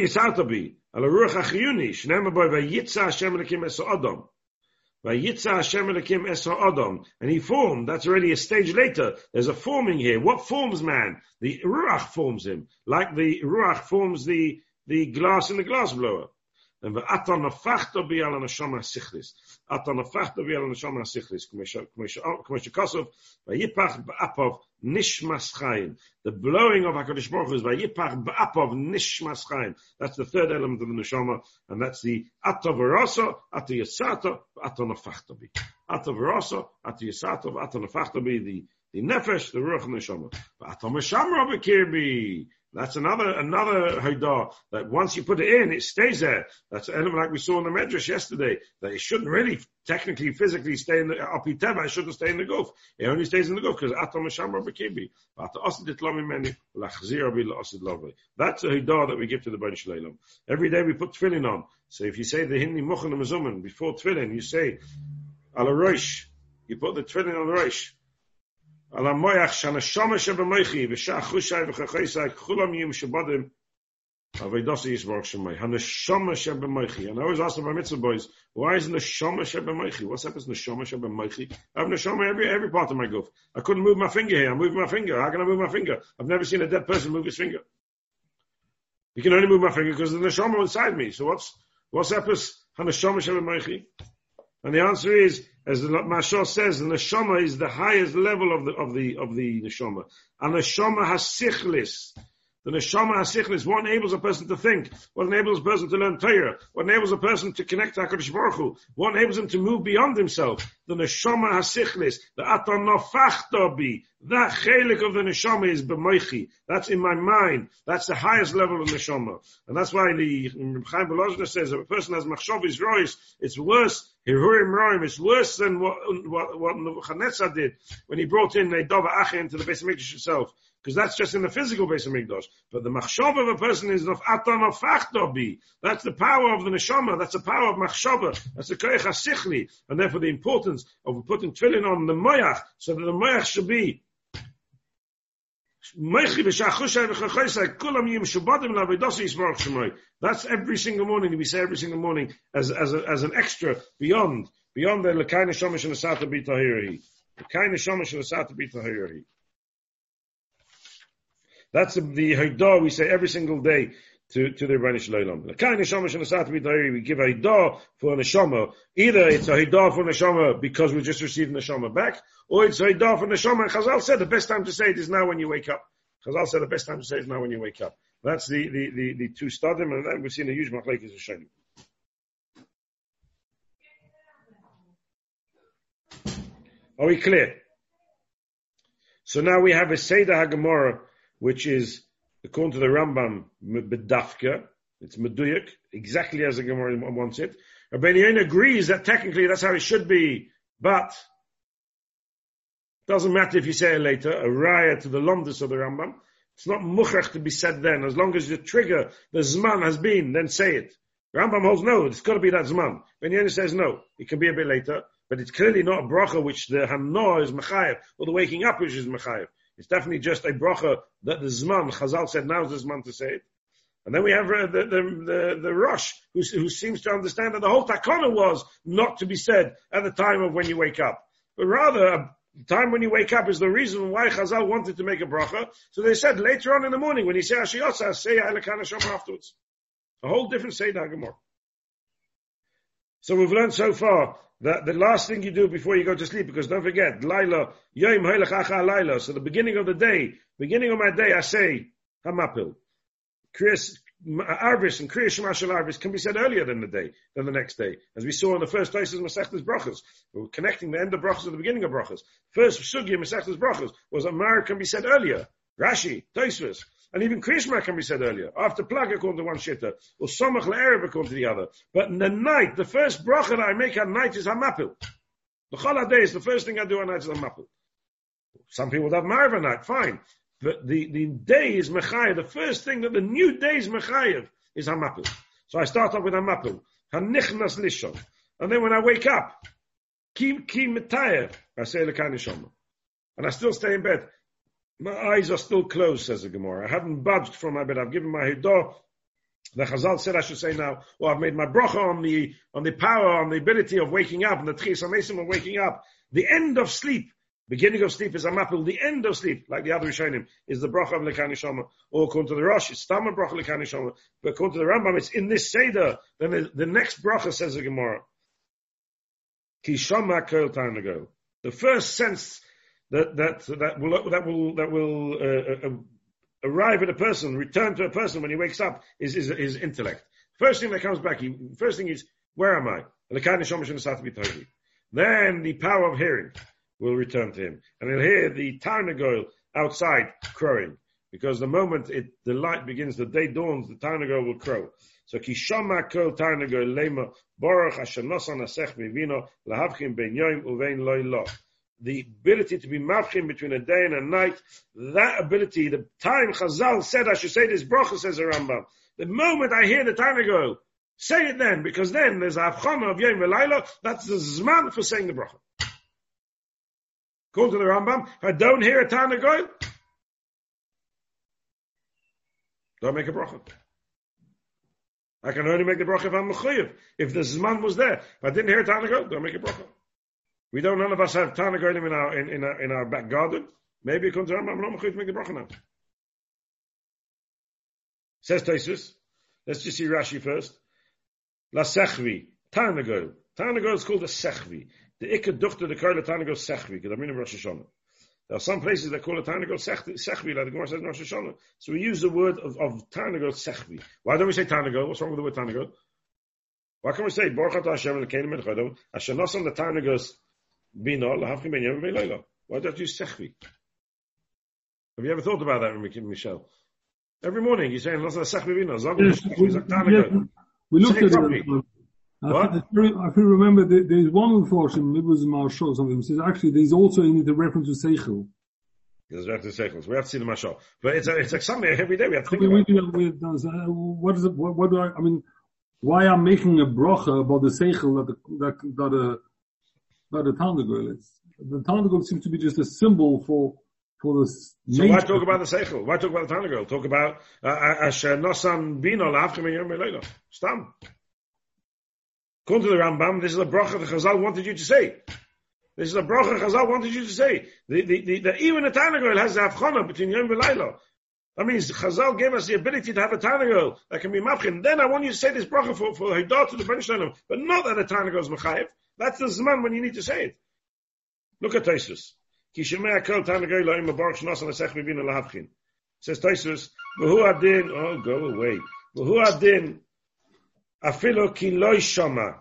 he formed. That's already a stage later. There's a forming here. What forms man? The ruach forms him, like the ruach forms the the glass in the glass blower. And ata nafachto bi the neshama sichris. Ata nafachto bi ala neshama sichris. Kmo shekosov yipach ba'apov nishmas chayim. The blowing of HaKadosh Baruch Hu is yipach ba'apov nishmas chayim. That's the third element of the neshama, and that's the ata v'roso, ata yisato, ata nafachto bi. Ata v'roso, ata yisato, ata nafachto bi, the the nefesh, the ruach, the neshama. But ata meshamra b'kirbi. That's another another haidah that once you put it in, it stays there. That's an element like we saw in the medrash yesterday that it shouldn't really technically physically stay in the apiteva. It shouldn't stay in the goof. It only stays in the goof because atom shamar b'kibi. That's a haidah that we give to the ben shleilam. Every day we put tefillin on. So if you say the hindi mazuman before tefillin, you say roish. You put the tefillin on the roish. על המויח שהנשמה שבמויכי ושח חושי וחכיסי כולם יהיו שבודם Avedasa Yisbarach Shemai. Haneshama Shebemaichi. And I always ask the mitzvah boys, why is Neshama Shebemaichi? What's up with Neshama Shebemaichi? I have Neshama every, every part of my goof. I couldn't move my finger here. I'm moving my finger. How can I move my finger? I've never seen a dead person move his finger. You can only move my finger because the Neshama inside me. So what's, what's up with Haneshama Shebemaichi? And the answer is, as the Mashal says, the neshama is the highest level of the of the of the neshama. And the neshama has sichlis. The neshama hasichlis, what enables a person to think, what enables a person to learn Torah, what enables a person to connect to HaKadosh Baruch Hu, what enables him to move beyond himself. The neshama hasichlis, the atanofachtobi, that chelik of the neshama is b'moichi. That's in my mind. That's the highest level of neshama. And that's why the Chaim Volozhiner says if a person has machshav rois, it's worse, hirurim roim, it's worse than what, what, what did when he brought in a dova ache into the Beis Hamikdash itself because that's just in the physical base of Mikdash. But the machshava of a person is of fachdobi. That's the power of the neshama. That's the power of machshava. That's the koyach hasichli. And therefore the importance of putting tefillin on the moyach, so that the moyach should be that's every single morning. We say every single morning as, as, a, as an extra beyond beyond the Lekai Neshama Shel Asata B'Tahiri. Lekai Neshama Shel Asata B'Tahiri. That's the, the Haidah we say every single day to, to the Rebbeinu Shalom. The kind neshama shenasat b'dayri, we give a hidah for a neshama. Either it's a hidah for a neshama because we just received neshama back, or it's a hidah for a neshama. And Chazal said the best time to say it is now when you wake up. Chazal said the best time to say it is now when you wake up. That's the, the, the, the two stadim, and then we've seen a huge machlekes of Shani. Are we clear? So now we have a Seder HaGemorah, which is according to the Rambam, bedafka, it's meduyak, exactly as the Gemara wants it. Rabbeinu agrees that technically that's how it should be, but doesn't matter if you say it later, a raya to the lomdus of the Rambam. It's not muchach to be said then. As long as the trigger, the zman has been, then say it. Rambam holds no, it's got to be that zman. Ben says no, it can be a bit later, but it's clearly not a bracha which the hanor is mechayev, or the waking up which is mechayev. It's definitely just a bracha that the Zman, Chazal said now is the Zman to say it. And then we have uh, the, the, the, the Rosh, who, who seems to understand that the whole takana was not to be said at the time of when you wake up. But rather, the time when you wake up is the reason why Chazal wanted to make a bracha. So they said later on in the morning, when you say Ashiyotza, say Ailakana Shomer afterwards. A whole different Seder Gemara. So we've learned so far the, the last thing you do before you go to sleep, because don't forget, Laila, Yom Laila. So the beginning of the day, beginning of my day, I say, Hamapil. Chris, Arvis and Kriya Shemashal Arvis can be said earlier than the day, than the next day. As we saw in the first places Masechtas Brachas. We were connecting the end of Brachas to the beginning of Brachas. First Sugya Masechtas Brachas was Amar can be said earlier. Rashi, Taisvis. And even Krishma can be said earlier. After plug according to one shitta, or Somach Le'erev according to the other. But in the night, the first bracha that I make at night is Hamapil. The Chala day is the first thing I do at night is Hamapil. Some people have Marva night, fine. But the, the day is Mechayev. The first thing that the new day is Mechayev is Hamapil. So I start off with Hamapil. Hanichnas Lishon. And then when I wake up, Kim Kim Metayev, I say Lekani And I still stay in bed. My eyes are still closed, says the Gemara. I haven't budged from my bed. I've given my hidah. The Chazal said I should say now, well, I've made my bracha on the, on the power, on the ability of waking up, and the tchis amesim of waking up. The end of sleep, beginning of sleep is a mapil. The end of sleep, like the other Rishonim, is the bracha of Lekani Shama. Or according to the Rosh, it's Tama bracha Lekani Shama. But according to the Rambam, it's in this Seder. Then the, the next bracha says the Gemara. Ki Shama Kel ago. The first sense that that that will that will that will uh, uh, arrive at a person, return to a person when he wakes up is is his intellect. First thing that comes back, he, first thing is where am I? Then the power of hearing will return to him, and he'll hear the Tarnagol outside crowing. Because the moment it, the light begins, the day dawns, the Tarnagol will crow. So kishama kol Tarnagol lema baruch asher nosan asech mivino lahavchim ben uvein loy lo the ability to be mafkim between a day and a night, that ability, the time Chazal said I should say this bracha, says the Rambam. The moment I hear the time go, say it then, because then there's a avchama of Yom V'Layla, that's the zman for saying the bracha. According to the Rambam, if I don't hear a time go, don't make a bracha. I can only make the bracha if I'm mechuyev. If the zman was there, if I didn't hear a time go, don't make a bracha. We don't, none of us have Tanagolim in our, in, in our, in our back garden. Maybe it comes around, I'm not going to make the bracha now. Says Taisus. Let's just see Rashi first. La Sechvi. Tanagol. Tanagol is called a Sechvi. The Ikka Duchter, the Karla Tanagol Sechvi, because I'm in Rosh Hashanah. There are some places that call it Tanagol Sechvi, like the Gemara says in Rosh Hashanah. So we use the word of, of Tanagol Sechvi. Why don't we say Tanagol? What's wrong with the word Tanagol? Why can't we say Baruch Hashem and Kenim and Chadom? Asher Nasan the Tanagos Bina lahavchim ben yom leila. Why don't you sechvi? Have you ever thought about that, Michelle? Every morning you're saying, "Let's sechvi bina." We looked at it. What? If you remember, there is one portion, it was Marshal or something, says actually there's also in the reference to Seichel. There's reference to Seichel. We have to see the Marshal. But it's, a, it's like something every day we have to think about. Uh, what is it, what, what do I, I mean, why I'm making a brocha about the Seichel that, that, that, uh, not a. It's, the Tanagol seems to be just a symbol for, for this. So why talk about the Seichel? Why talk about the Tanagol? Talk about, uh, uh Asher Nosan Bino Lavchem Yom Stam. According to the Rambam, this is a bracha the Chazal wanted you to say. This is a bracha Chazal wanted you to say. The, the, the, the even a Tanagol has the avchana between Yom and Laila. That means Chazal gave us the ability to have a Tanagol that can be mafkin. Then I want you to say this bracha for, for Haidah to the Ben but not that a Tanagol is Mechayev. That's the Zman when you need to say it. Look at Taisus. Kishemea kol Tanagol la'im abarach shnas al asech mivina lahavchin. Says Taisus, v'hu adin, oh, go away. V'hu adin, afilo ki loy shama.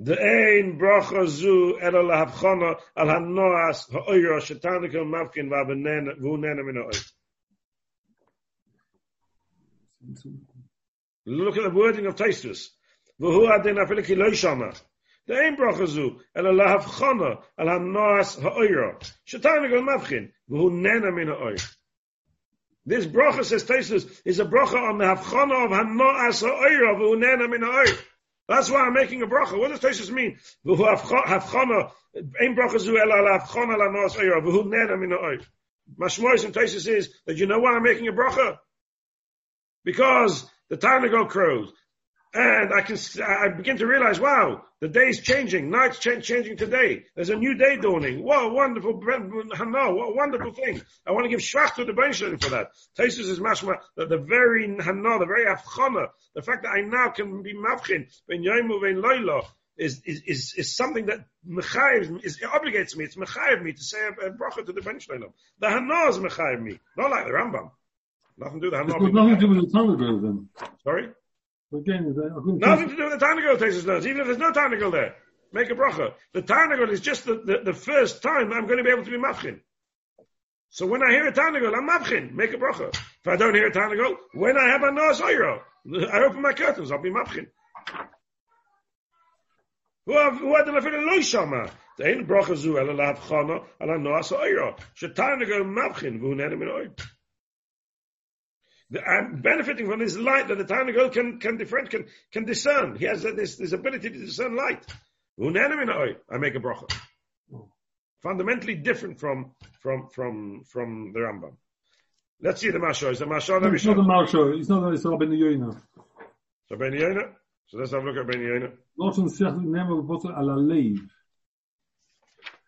De'ein bracha zu ela lahavchana al hanoas ha'oyra shetanagol mavkin v'hu nena min ha'oyra. Look at the wording of Taistus. V'hu adin afiliki loy shama. The aim bracha zu, el Allah chana, al ha-noas ha'oira. Shetana gal mavchin, v'hu nena min ha'oir. This bracha, says Taistus, is a bracha on the havchana of ha-noas ha'oira, v'hu nena min ha'oir. That's why I'm making a bracha. What does Taistus mean? V'hu havchana, aim bracha zu, el Allah havchana, al ha-noas ha'oira, v'hu nena min ha'oir. Mashmois and Taistus is that you know why I'm making a bracha? because the Tarnagal crows. And I can, I begin to realize, wow, the day's changing, night's ch- changing today. There's a new day dawning. What a wonderful, hana, what a wonderful thing. I want to give shvach to the Benjamin for that. Taisus is mashma, that the very hana, the very afchana, the fact that I now can be mavchin, ben yoimu ben loila, is, is, is, is something that mechayiv, is, it obligates me, it's mechayiv me to say a, a bracha to the Benjamin. The hana is mechayiv me, not like the Rambam. Nothing to do with the It's nothing to do with the Tanagol then. Sorry? Again, Nothing to do with the Tarnagol, Tesis knows, even if there's no Tarnagol there. Make a bracha. The Tarnagol is just the, the, the, first time I'm going to be able to be mafchin. So when I hear a Tarnagol, I'm mafchin. Make a bracha. If I don't hear a Tarnagol, when I have a Noah Soiro, I open my curtains, I'll be mafchin. Who had the lefin lo shama? The ein bracha zu el lav chana ala Noah Soiro. Shetarnagol mafchin v'hu nenem in oid. I'm benefiting from this light that the Tanagol can can different can can discern. He has uh, this this ability to discern light. I make a bracha. Fundamentally different from from from from the Rambam. Let's see the Mashal. Is the Mashal? No, it's not the Mashal. It's not. It's Ben Yoina. So Ben Yoina. So let's have a look at Ben Yoina. Not on Sech Never Botter Ala Leiv.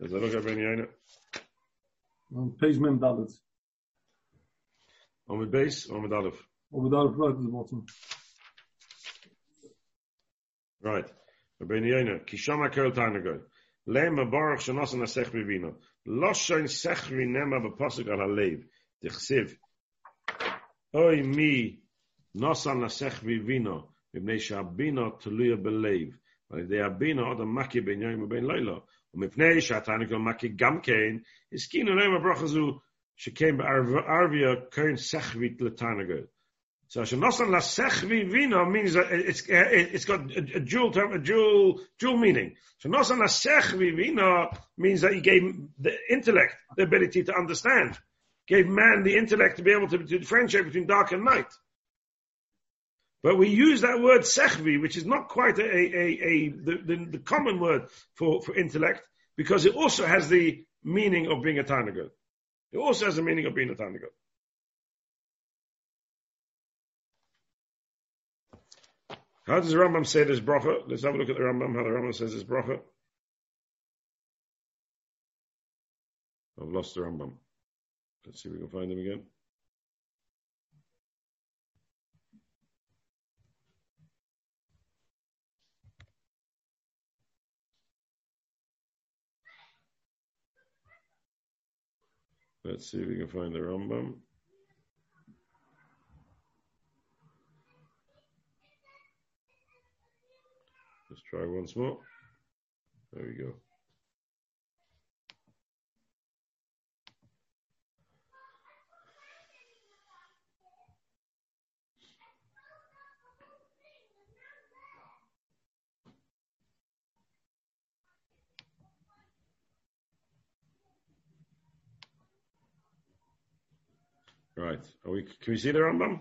Let's have a look at Ben Yoina. On page Mem Dalet. On the base, on the Aleph. On the Aleph right at the bottom. Right. Rabbeinu Yonah, Kishama Kerl Tarnagol. Lema Baruch Shanosan Asech Bivino. Loshain Sechri Nema B'Pasuk Al Halev. Tichsiv. Oy mi Nosan Asech Bivino. מפני שהבינו תלויה בלב. ועל ידי הבינו עוד המקי בין יום ובין לילה. ומפני שהתנגל מקי גם כן, הסכינו להם הברכה זו she came Arvia Kern Sechvit Latanaga. So Shenosan La Sechvi Vino means that it's it's got a, a dual term, a dual dual meaning. Shenosan La Sechvi Vino means that he gave the intellect the ability to understand, gave man the intellect to be able to, to differentiate between dark and night. But we use that word sechvi, which is not quite a, a, a, the, the, the, common word for, for intellect, because it also has the meaning of being a Tanaga. It also has the meaning of being a Tanakot. How does the Rambam say this bracha? Let's have a look at the Rambam, how the Rambam says this bracha. I've lost the Rambam. Let's see if we can find him again. Let's see if we can find the Rambam. Let's try once more. There we go. Right. We, can we see the Rambam?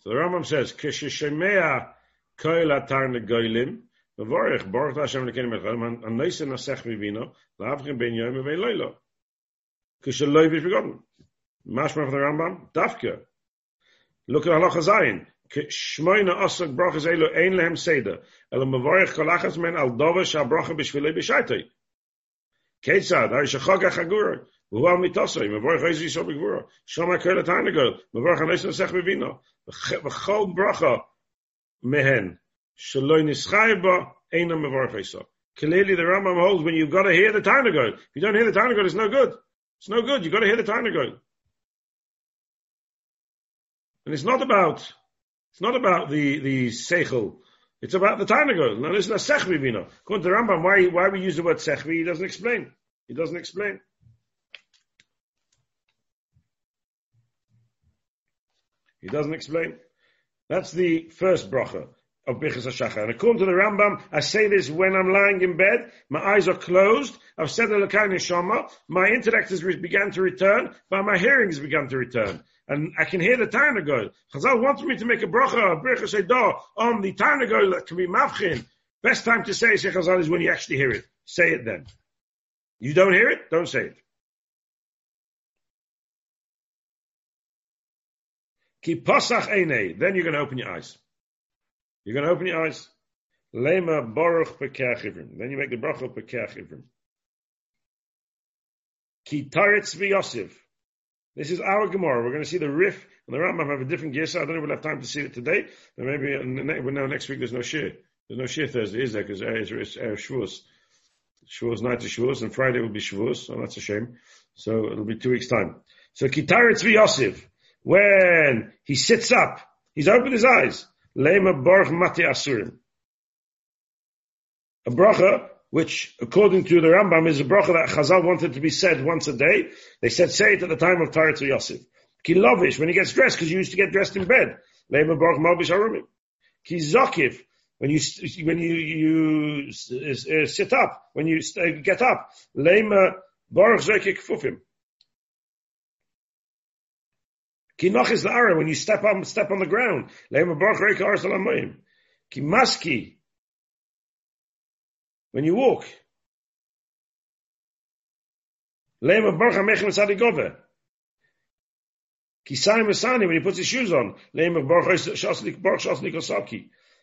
So the Rambam says, Kishishemea koil atar negoilim, Mevorech, Baruch Hashem lekenim echem, an neise nasech mivino, la'avchem ben and ben loilo. Kishaloi is forgotten. Mashma from the Rambam, Dafka. Look at Halacha Zayin. shmoina osok brachas elu ein lehem seder, elo mevorech kol achas men al dova sha bracha b'shvilei b'shaitoi. Kesad, Ari Shachoga Chagura, Uval Mitosa, Bracha Mehen, Eina Clearly the Rambam holds when you've got to hear the Tanagol. If you don't hear the Tanagol, it's no good. It's no good. You've got to hear the Tanagol. And it's not about, it's not about the, the Seichel, it's about the Tarnagol. Now listen you know. According to Rambam, why, why we use the word Sechvi, he doesn't explain. He doesn't explain. He doesn't explain. That's the first bracha of HaShachar. And according to the Rambam, I say this when I'm lying in bed, my eyes are closed, I've said Elokai Neshama, my intellect has begun to return, but my hearing has begun to return. And I can hear the Tarnagol. Chazal wanted me to make a bracha, a Bichas Edah, on the Tarnagol that can be mavchin. Best time to say Sheikh Chazal is when you actually hear it. Say it then. You don't hear it? Don't say it. Ki pasach. Then you're going to open your eyes. You're going to open your eyes. Lema baruch pekach Then you make the bracha pekach ivrim. Ki taretz. This is our Gemara. We're going to see the Rif and the Rambam have a different gear. So I don't know if we'll have time to see it today. But maybe uh, we know next week there's no shir. There's no shir Thursday, is there? Because uh, it's Erev uh, Shavuos. Shavuos night is Shavuos, and Friday will be Shavuos. So that's a shame. So it'll be two weeks time. So Kitaretz v'yosif when he sits up, he's opened his eyes. Lema Baruch Mati Asurim. A bracha, which according to the Rambam is a bracha that Chazal wanted to be said once a day. They said say it at the time of Tarat Yosef. Ki Lovish, when he gets dressed, because you used to get dressed in bed. Lema Baruch Malbish Harumim. Ki when you, when you, you uh, sit up, when you get up. Lema Baruch Zokik Fufim. Kinoch is the when you step on step on the ground. Kimaski when you walk. Lema barcha mechem sadigove. Kisai Masani when he puts his shoes on. Lema barcha shaslik barcha shaslik osaki.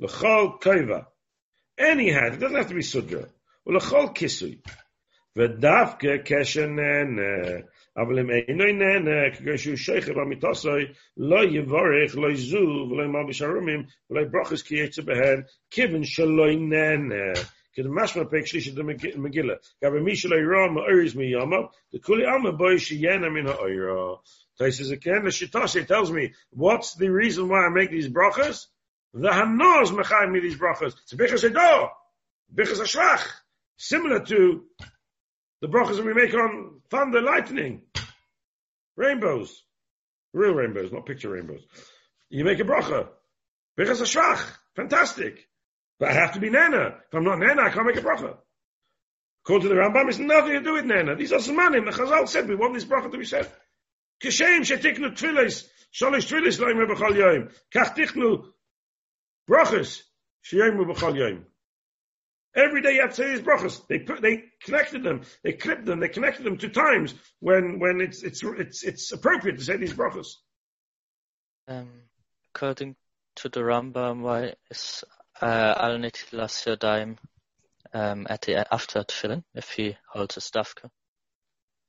L'chol koiva. Any hat, it doesn't have to be sudra. L'chol kisui. ודווקא כשנהנה, אבל אם אינו נהנה, כגון שהוא שייך במיתוסוי, לא יבורך, לא יזוב, ולא ימל בשרומים, ולא יברוכס כי יצא בהן, כיוון שלא נהנה. כדי משמע פרק שלישי במגילה. גם מי שלא יראה מאוירס מיומו, לכולי עלמא בוי שיהנה מן האוירו. Taisus again, the Shitoshe tells me, what's the reason why I make these brachas? The Hanos mechayim me these brachas. It's bichas edo, bichas ashvach, similar to the brachas that we make on thunder, lightning, rainbows, real rainbows, not picture rainbows. You make a bracha, bichas ashvach, fantastic. But I have to be nana. If I'm not nana, I can't make a bracha. According to the Rambam, it's nothing to do with nana. These are semanim. The Chazal said we want this bracha to be said. Kishem shetiknu tfilis, sholish tfilis loim rebechal yoim. Kach tichnu Brachas, Shiyomu B'chal Yom. Every day you have to say these brachas. They put, they connected them, they clipped them, they connected them to times when, when it's, it's, it's, it's appropriate to say these brachas. Um, according to the Rambam, why is uh, Al Nitilas Yadayim um, at the after tefillin if he holds a stavka?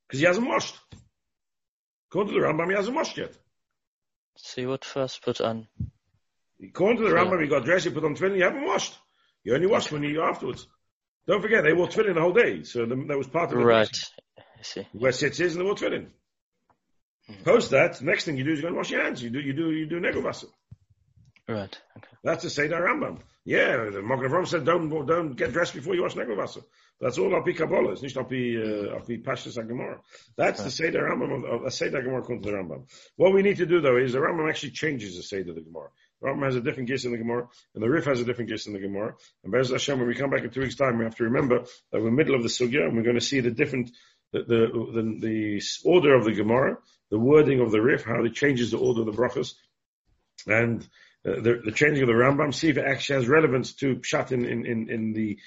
Because he hasn't washed. According to the Rambam, he hasn't washed yet. So you would first put on According to the Yeah. Rambam, you got dressed, you put on tefillin, you haven't washed. You only washed when you afterwards. Don't forget, they wore tefillin the whole day, so the, that was part of it. Right. I see. Where sits is and they wore tefillin. Mhm. Post that, next thing you do is go and wash your hands. You do, you do, you do negavasa. Right. Okay. That's the Seder Rambam. Yeah, the Magen Avraham said don't don't get dressed before you wash negavasa. That's all Alpi Kabbalah. It's not Alpi uh, Alpi Pashtus Gemara. That's the Seder Rambam of, of a Seder Gemara according to the Rambam. What we need to do though is the Rambam actually changes the Seder of the Gemara. Rambam has a different gist in the Gemara, and the Rif has a different gist in the Gemara. And Bez Hashem, when we come back in two weeks' time, we have to remember that we're in the middle of the Sugya, and we're going to see the different the the, the, the order of the Gemara, the wording of the Rif, how it changes the order of the brachas, and uh, the, the changing of the Rambam, see if it actually has relevance to Pshat in, in, in, in the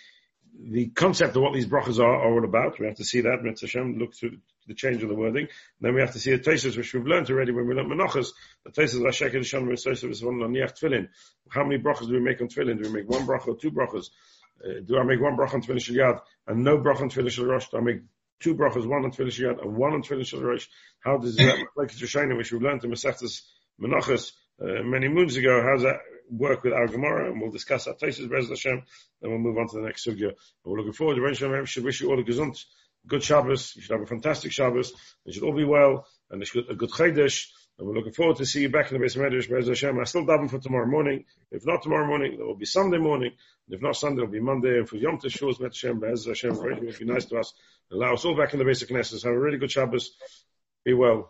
the concept of what these brachas are, are all about. We have to see that, Mitzvah Hashem, look through the change of the wording. And then we have to see the Tesis, which we've learned already when we learned Menachas, the Tesis, Rashek, and Shem, Tfilin. How many brachas do we make on Tfilin? Do we make one bracha or two brachas? Uh, do I make one bracha on Tfilin Shal Yad and no bracha on Tfilin Shal Rosh? Do I make two brachas, one on Tfilin Shal Yad and one on Tfilin Shal Rosh? How does that look like Rishonim, which we learned in Masechtas Menachas uh, many moons ago? How does that work with our Gemara? And we'll discuss our Tesis, Bez Hashem. Then we'll move on to the next sugya. We're looking forward to Hashem. Should wish you all a gesund, good Shabbos. You should have a fantastic Shabbos. You should all be well and a good Chodesh. And we're looking forward to see you back in the Beis Medrash, Bez Hashem. I still daven for tomorrow morning. If not tomorrow morning, there will be Sunday morning. If not Sunday, it'll be Monday. And for Yom Teshuvah, Bez Hashem, Bez Hashem, be nice to us. Allow us all back in the basic Knesset. Have a really good Shabbos. Be well.